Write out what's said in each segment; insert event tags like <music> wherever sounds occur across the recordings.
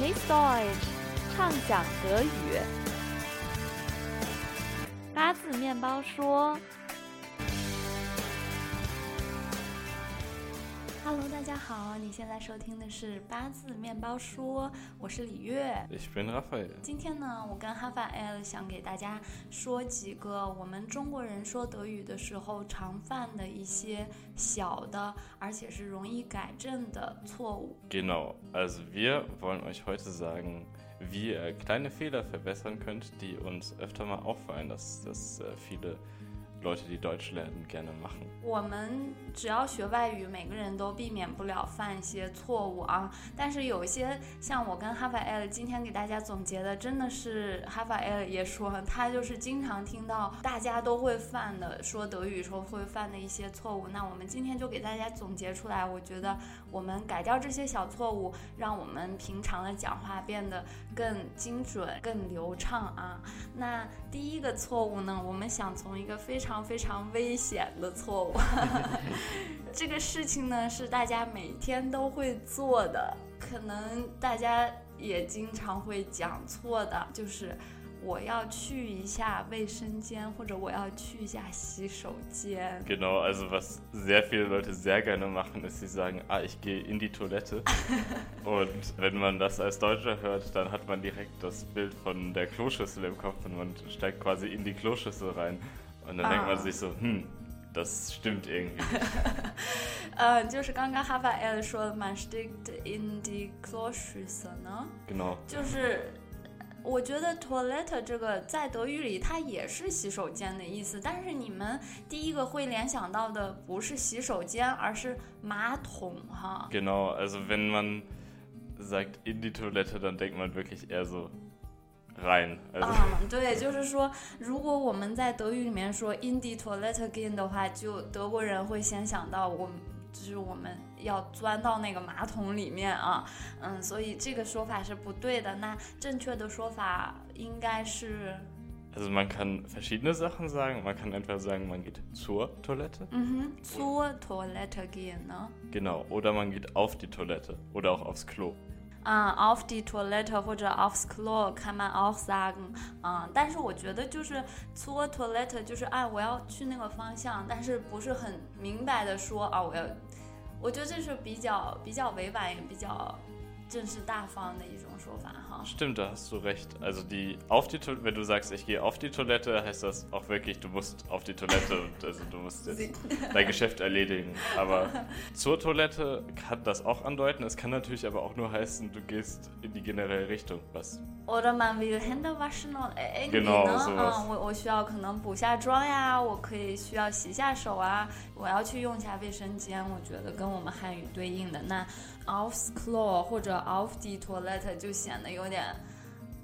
Miss Deutsch，畅讲德语。八字面包说。Hello，大家好，你现在收听的是八字面包说，我是李月。Ich bin Raphael。今天呢，我跟哈法 L 想给大家说几个我们中国人说德语的时候常犯的一些小的，而且是容易改正的错误。Genau, also wir wollen euch heute sagen, wie ihr kleine Fehler verbessern könnt, die uns öfter mal auffallen, dass das viele 我们只要学外语，每个人都避免不了犯一些错误啊。但是有一些像我跟哈法 L 今天给大家总结的，真的是哈法 L 也说，他就是经常听到大家都会犯的，说德语时候会犯的一些错误。那我们今天就给大家总结出来，我觉得我们改掉这些小错误，让我们平常的讲话变得更精准、更流畅啊。那第一个错误呢，我们想从一个非常常非常危险的错误，这个事情呢是大家每天都会做的，可能大家也经常会讲错的，就是我要去一下卫生间或者我要去一下洗手间。Genau, also was sehr viele Leute sehr gerne machen, ist sie sagen, ah, ich gehe in die Toilette. und wenn man das als Deutscher hört, dann hat man direkt das Bild von der Kloschüssel im Kopf und man steigt quasi in die Kloschüssel rein. Und dann denkt man sich so, hm, das stimmt irgendwie. <laughs> 呃，就是刚刚哈巴 L 说的，man steckt in die Kloschüssel 呢。 Genau. 就是我觉得 toilet 这个在德语里它也是洗手间的意思，但是你们第一个会联想到的不是洗手间，而是马桶哈。 Genau, also wenn man sagt in die Toilette, dann denkt man wirklich eher so rein. Also 嗯，对，就是说，如果我们在德语里面说 in die Toilette gehen 的话，就德国人会先想到我们，就是我们要钻到那个马桶里面啊，嗯，所以这个说法是不对的。那正确的说法应该是，Also man kann verschiedene Sachen sagen. Man kann entweder sagen, man geht zur Toilette. 嗯哼，zur Toilette gehen 呢？Genau. Oder man geht auf die Toilette. Oder auch aufs Klo. 啊，off the toilet 或者 aufs Klo kann man auch sagen，啊、但是我觉得就是 zur toilet 就是哎我要去那个方向，但是不是很明白的说啊我要，我觉得这是比较比较委婉也比较正式大方的一种 说法哈。 Stimmt, da hast du recht. Also die auf die Toilette, wenn du sagst, ich gehe auf die Toilette, heißt das auch wirklich, du musst auf die Toilette und also du musst jetzt dein Geschäft erledigen. Aber <laughs> zur Toilette kann das auch andeuten. Es kann natürlich aber auch nur heißen, du gehst in die generelle Richtung. Was? Oder man will Hände waschen oder irgendwie Genau, 呢， sowas 嗯，我我需要可能补下妆呀，我可以需要洗下手啊，我要去用一下卫生间，我觉得跟我们汉语对应的那 aufs Klo 或者 auf die Toilette 就 显得有点。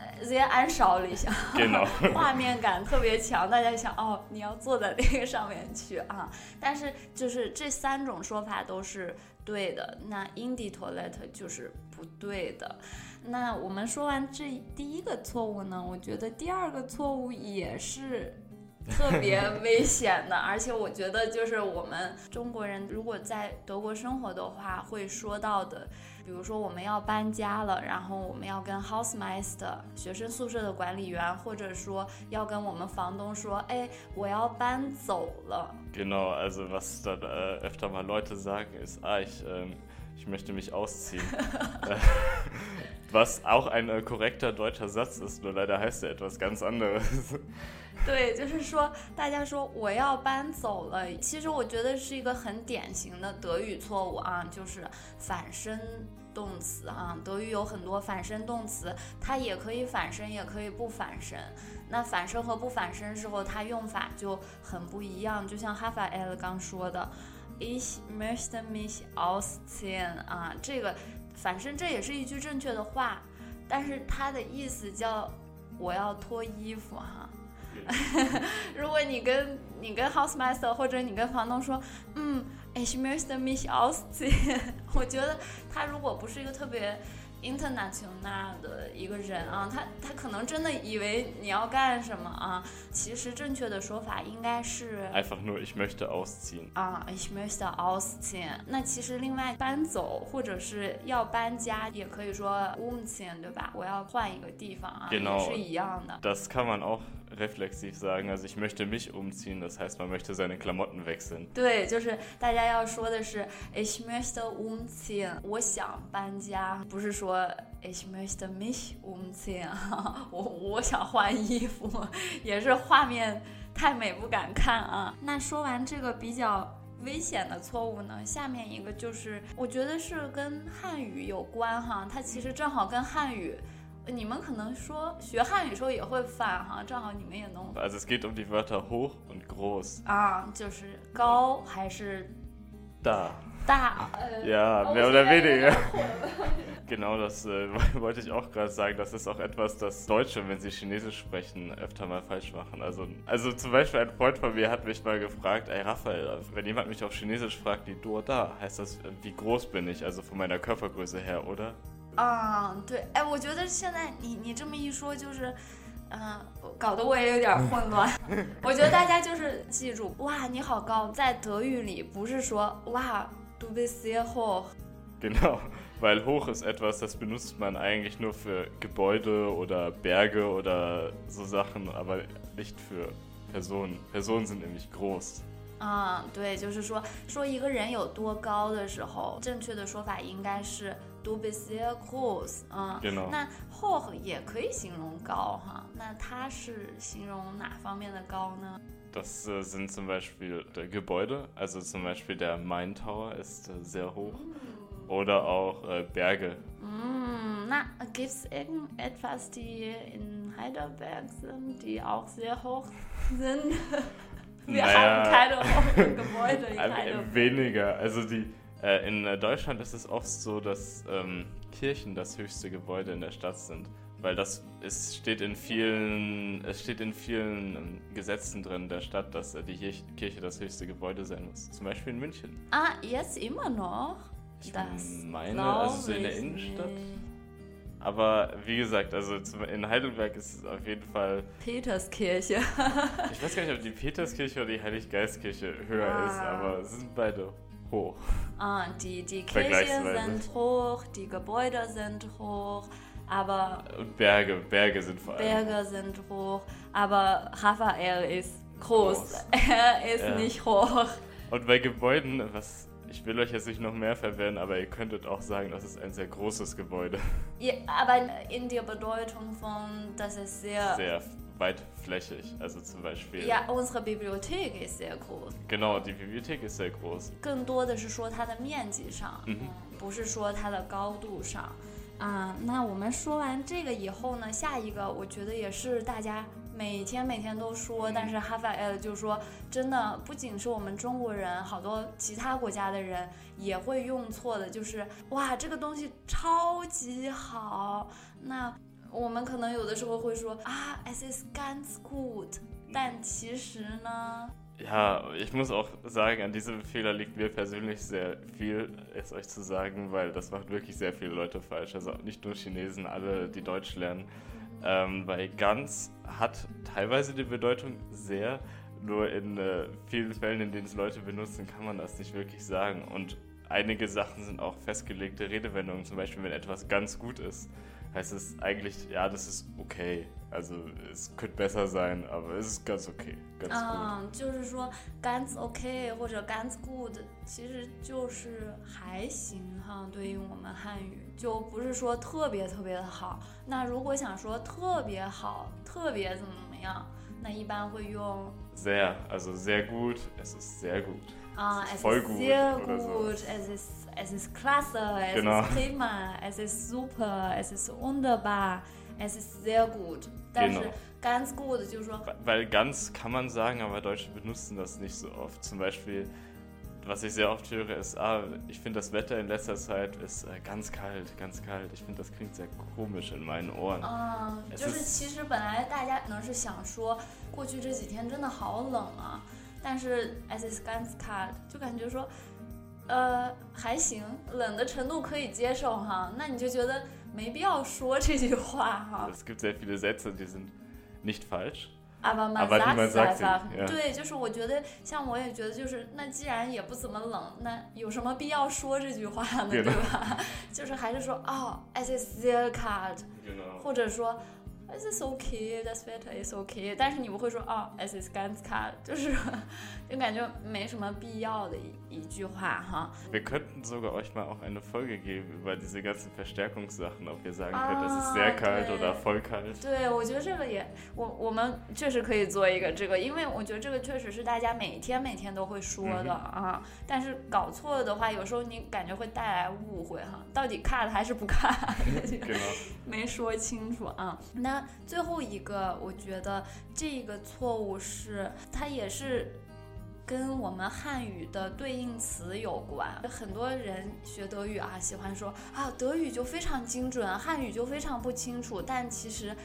呃，sehr anschaulich，Genau. <laughs> 画面感特别强，大家想哦，你要坐在那个上面去啊。但是就是这三种说法都是对的，那 in die Toilette 就是不对的。那我们说完这第一个错误呢，我觉得第二个错误也是特别危险的，<laughs> 而且我觉得就是我们中国人如果在德国生活的话会说到的，比如说我们要搬家了，然后我们要跟 Hausmeister 学生宿舍的管理员，或者说要跟我们房东说，哎，我要搬走了。 Genau, also was dann äh, öfter mal Leute sagen ist, ah, ich, ähm, ich möchte mich ausziehen. Äh, <laughs> was auch ein äh, korrekter deutscher Satz ist, nur leider heißt er etwas ganz anderes. 对，就是说，大家说我要搬走了，其实我觉得是一个很典型的德语错误啊，就是反身动词啊。德语有很多反身动词，它也可以反身，也可以不反身。那反身和不反身时候，它用法就很不一样。就像哈法 L 刚说的，Ich möchte mich ausziehen 啊，这个反身这也是一句正确的话，但是它的意思叫我要脱衣服哈。如果你跟你跟 housemaster 或者你跟房东说，嗯，ich möchte mich ausziehen，我觉得他如果不是一个特别 international 的一个人啊，他他可能真的以为你要干什么啊？其实正确的说法应该是 einfach nur ich möchte ausziehen 啊，ich möchte ausziehen。那其实另外搬走或者是要搬家，也可以说 umziehen，对吧？我要换一个地方啊，也是一样的。Das kann man auch reflexiv sagen. Also ich möchte mich umziehen, das heißt, man möchte seine Klamotten wechseln. 对，就是大家要说的是 ich möchte umziehen，我想搬家，不是说 ich möchte mich umziehen，我我想换衣服，也是画面太美不敢看啊。那说完这个比较危险的错误呢，下面一个就是我觉得是跟汉语有关哈，它其实正好跟汉语。你们可能说学汉语时候也会犯哈，正好你们也能。Also es geht um die Wörter hoch und groß. 啊，就是高还是 da 大？<laughs> Ja, mehr oder weniger. <laughs> <laughs> Genau das äh, wollte ich auch gerade sagen. Das ist auch etwas, das Deutsche, wenn sie Chinesisch sprechen, öfter mal falsch machen. Also, also zum Beispiel ein Freund von mir hat mich mal gefragt, ey Raphael, wenn jemand mich auf Chinesisch fragt, die du da, heißt das, wie groß bin ich, also von meiner Körpergröße her, oder? 嗯，对，哎，我觉得现在你你这么一说，就是，嗯，搞得我也有点混乱。我觉得大家就是记住，哇，你好高，在德语里不是说哇，du bist sehr hoch。Genau, weil hoch ist etwas, das benutzt man eigentlich nur für Gebäude oder Berge oder so Sachen, aber nicht für Personen. Personen sind nämlich groß. 嗯，对，就是说说一个人有多高的时候，正确的说法应该是 du bist sehr groß。嗯，那 hoch 也可以形容高哈，那它是形容哪方面的高呢？Das sind zum Beispiel der Gebäude, also zum Beispiel der Main Tower ist sehr hoch. Oder auch Berge. Mm, na, gibt es irgendetwas, die in Heidelberg sind, die auch sehr hoch sind? <laughs> Wir naja, haben keine hohen Gebäude <laughs> in Heidelberg. Weniger. Also die, äh, in Deutschland ist es oft so, dass ähm, Kirchen das höchste Gebäude in der Stadt sind. Weil das es steht in vielen, es steht in vielen ähm, Gesetzen drin der Stadt, dass äh, die Kirche das höchste Gebäude sein muss. Zum Beispiel in München. Ah, jetzt immer noch? Ich das meine, also so in der Innenstadt. Nicht. Aber wie gesagt, also in Heidelberg ist es auf jeden Fall. Peterskirche. <laughs> ich weiß gar nicht, ob die Peterskirche oder die Heiliggeistkirche höher ah. ist, aber es sind beide hoch. Ah, die, die Kirche sind hoch, die Gebäude sind hoch, aber. Und Berge, Berge sind vor allem. Berge sind hoch, aber Raphael ist groß. groß. <laughs> Er ist ja. nicht hoch. Und bei Gebäuden, was ich will euch jetzt nicht noch mehr verwirren, aber ihr könntet auch sagen, das ist ein sehr großes Gebäude. <laughs> Ja, aber in der Bedeutung von, dass es sehr... Sehr weitflächig, also zum Beispiel... Ja, unsere Bibliothek ist sehr groß. Genau, die Bibliothek ist sehr groß. 更多的是说它的面积上，嗯，不是说它的高度上。啊，那我们说完这个以后呢，下一个我觉得也是大家 每天每天都说，但是哈法尔就说，真的不仅是我们中国人，好多其他国家的人也会用错的，就是哇，这个东西超级好。那我们可能有的时候会说啊，es ist ganz gut，但其实呢？Ja, ich muss auch sagen, an diesem Fehler liegt mir persönlich sehr viel, es euch zu sagen, weil das macht wirklich sehr viele Leute falsch. Also nicht nur Chinesen, alle, die Deutsch lernen. Ähm, weil ganz hat teilweise die Bedeutung sehr, nur in äh, vielen Fällen, in denen es Leute benutzen, kann man das nicht wirklich sagen. Und einige Sachen sind auch festgelegte Redewendungen. Zum Beispiel, wenn etwas ganz gut ist, heißt es eigentlich, ja, das ist okay. Also es könnte besser sein, aber es ist ganz okay, ganz 嗯，就是说 ganz okay 或者 ganz good，其实就是还行哈。对于我们汉语，就不是说特别特别的好。那如果想说特别好、特别怎么怎么样，那一般会用 sehr, also sehr gut, es ist sehr gut. Ah, es ist voll gut. Sehr gut, es ist es ist klasse, es genau. ist prima, es ist super, es ist wunderbar, es ist sehr gut. 但是 ganz gut 就是说，weil ganz kann man sagen, aber Deutsche benutzen das nicht so oft. Zum Beispiel, was ich sehr oft höre, ist, ah, ich finde das Wetter in letzter Zeit ist äh, ganz kalt, ganz kalt. Ich finde das klingt sehr komisch in meinen Ohren. 啊，就是其实本来大家可能是想说，过去这几天真的好冷啊，但是 es ist ganz kalt 就感觉说。 呃，还行，冷的程度可以接受哈。那你就觉得没必要说这句话哈。Es gibt sehr viele Sätze, die sind nicht falsch. Aber man Aber sagt niemand es sagt sie, einfach. 对，就是我觉得，像我也觉得，就是那既然也不怎么冷，那有什么必要说这句话呢？对吧？就是还是说哦，es ist sehr kalt，Genau. 或者说 es ist okay, das Wetter ist okay，但是你不会说哦，es ist ganz kalt，就是就感觉没什么必要的一一句话哈。Wir könnten sogar euch mal auch eine Folge geben über diese ganzen Verstärkungssachen, ob ihr sagen könnt, es ist Ah, sehr kalt oder voll kalt. 对，我觉得这个也，我我们确实可以做一个这个，因为我觉得这个确实是大家每天每天都会说的、啊。但是搞错了的话，有时候你感觉会带来误会哈，到底 cut 还是不 cut，Genau. 没说清楚啊。那最后一个，我觉得这个错误是它也是。跟我们汉语的对应词有关，很多人学德语啊，喜欢说啊，德语就非常精准，汉语就非常不清楚。但其实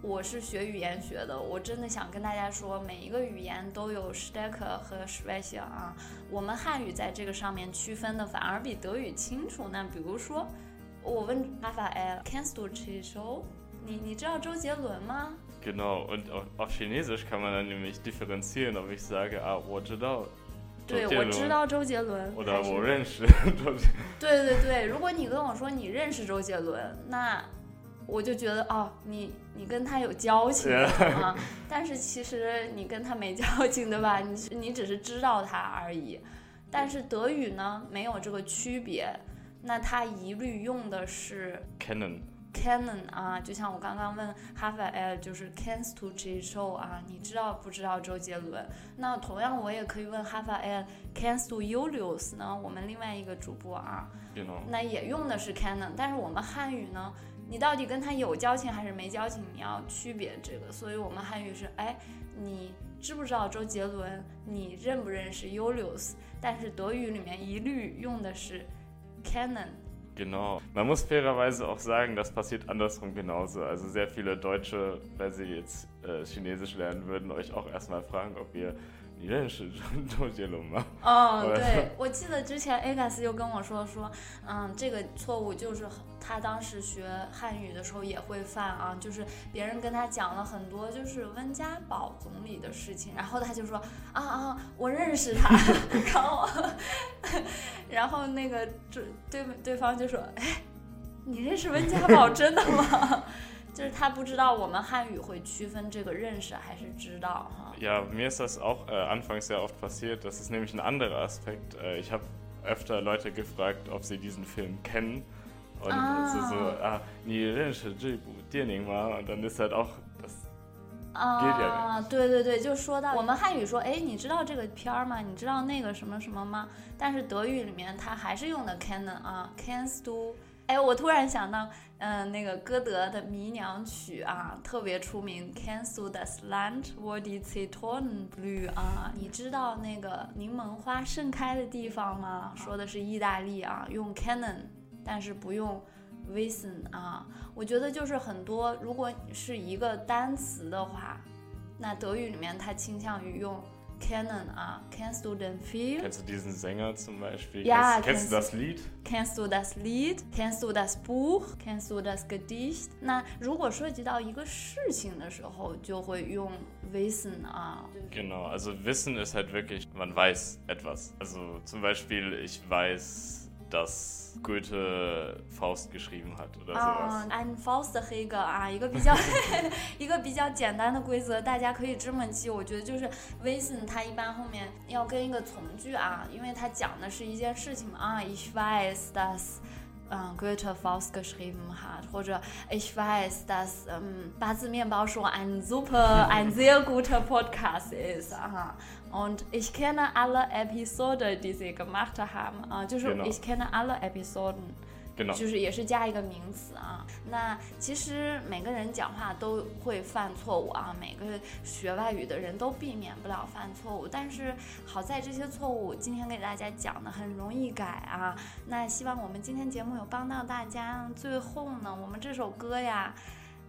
我是学语言学的，我真的想跟大家说，每一个语言都有 Stärke 和 Schwäche 啊。我们汉语在这个上面区分的反而比德语清楚。那比如说，我问阿法 L，Kennst du c h i s o 你你知道周杰伦吗？Genau, und auf, Chinesisch kann man dann nämlich differenzieren, ob ich sage, ah, 我知道对，我知道周杰伦。还是我认识 <laughs> 周杰对对对，如果你跟我说你认识周杰伦，那我就觉得哦，你你跟他有交情啊。<laughs> 但是其实你跟他没交情，对吧？你你只是知道他而已。但是德语呢，没有这个区别，那他一律用的是 kennen. Canon 啊，就像我刚刚问哈法 L，就是 cans to j show 啊，你知道不知道周杰伦？那同样我也可以问哈法 L，Kennst du Julius 呢？我们另外一个主播啊.那也用的是 Canon，但是我们汉语呢，你到底跟他有交情还是没交情，你要区别这个，所以我们汉语是，哎，你知不知道周杰伦？你认不认识 Julius？但是德语里面一律用的是 Canon。Genau. Man muss fairerweise auch sagen, das passiert andersrum genauso. Also sehr viele Deutsche, wenn sie jetzt äh, Chinesisch lernen würden, euch auch erstmal fragen, ob ihr 你认识 <laughs> 周杰伦吗？哦，对，我记得之前 a g a s 就跟我说说，嗯，这个错误就是他当时学汉语的时候也会犯啊，就是别人跟他讲了很多就是温家宝总理的事情，然后他就说啊啊，我认识他，<laughs> 然后然后那个对对对方就说，哎，你认识温家宝真的吗？就是他不知道我们汉语会区分这个认识还是知道哈。Ja, mir ist das auch äh, anfangs sehr oft passiert. Das ist nämlich ein anderer Aspekt. Äh, ich habe öfter Leute gefragt, ob sie diesen Film kennen. Und Ah. es ist so, ah, 你认识这部电影吗？Und dann ist halt auch das 啊，对对对，就说到我们汉语说，哎，你知道这个片儿吗？你知道那个什么什么吗？但是德语里面它还是用的 kennen 啊，kennst du？哎，我突然想到，嗯、那个歌德的《迷娘曲》啊，特别出名，kennst du das Land wo die Zitronen blühen 啊？你知道那个柠檬花盛开的地方吗？说的是意大利啊，用 kennen，但是不用 wissen 啊。我觉得就是很多，如果是一个单词的话，那德语里面它倾向于用 kennen 啊，kennst du den Film？ Kennst du diesen Sänger zum Beispiel? Ja, kennst, kennst du kennst- das Lied? Kennst du das Lied? Kennst du das Buch? Kennst du das Gedicht? 那如果涉及到一个事情的时候，就会用 wissen 啊。 Genau, also Wissen ist halt wirklich, man weiß etwas. Also zum Beispiel, ich weiß, dass Goethe Faust geschrieben hat oder 啊 sowas.，ein Faust 的黑个啊，一个比较一个比较简单的规则，大家可以这么记。我觉得就是 wissen，它一般后面要跟一个从句啊，因为它讲的是一件事情嘛啊，ich weiß dass。äh, Goethe Faust geschrieben hat. Oder ich weiß, dass ähm, Basenmeerbauschung ein super, <laughs> ein sehr guter Podcast ist. Aha. Und ich kenne alle Episoden, die sie gemacht haben. Äh, genau. Ich kenne alle Episoden. 就是也是加一个名词啊。那其实每个人讲话都会犯错误啊，每个学外语的人都避免不了犯错误。但是好在这些错误今天给大家讲的很容易改啊。那希望我们今天节目有帮到大家。最后呢，我们这首歌呀。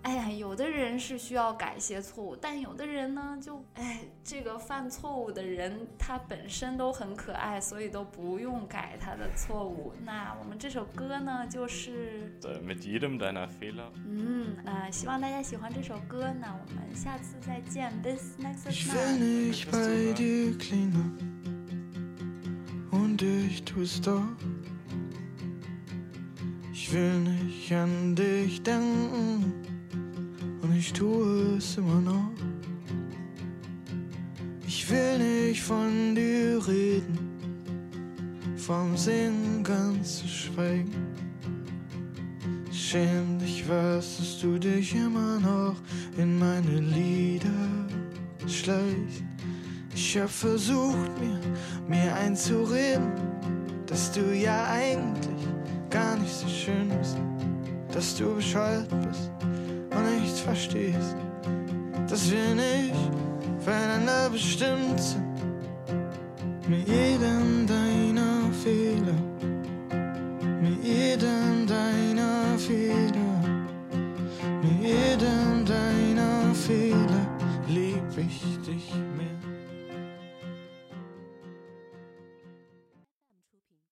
哎呀，有的人是需要改一些错误，但有的人呢，就哎，这个犯错误的人他本身都很可爱，所以都不用改他的错误。那我们这首歌呢，就是呃 mit jedem deiner Fehler. 嗯，那希望大家喜欢这首歌。那我们下次再见，bis next Ich und ich tue es immer noch. Ich will nicht von dir reden, vom Singen ganz zu schweigen. Schäm dich, was dass du dich immer noch in meine Lieder schleichst. Ich hab versucht, mir, mir einzureden, dass du ja eigentlich gar nicht so schön bist, dass du bescheuert bist und nichts verstehst, dass wir nicht füreinander bestimmt sind. Mit jedem deiner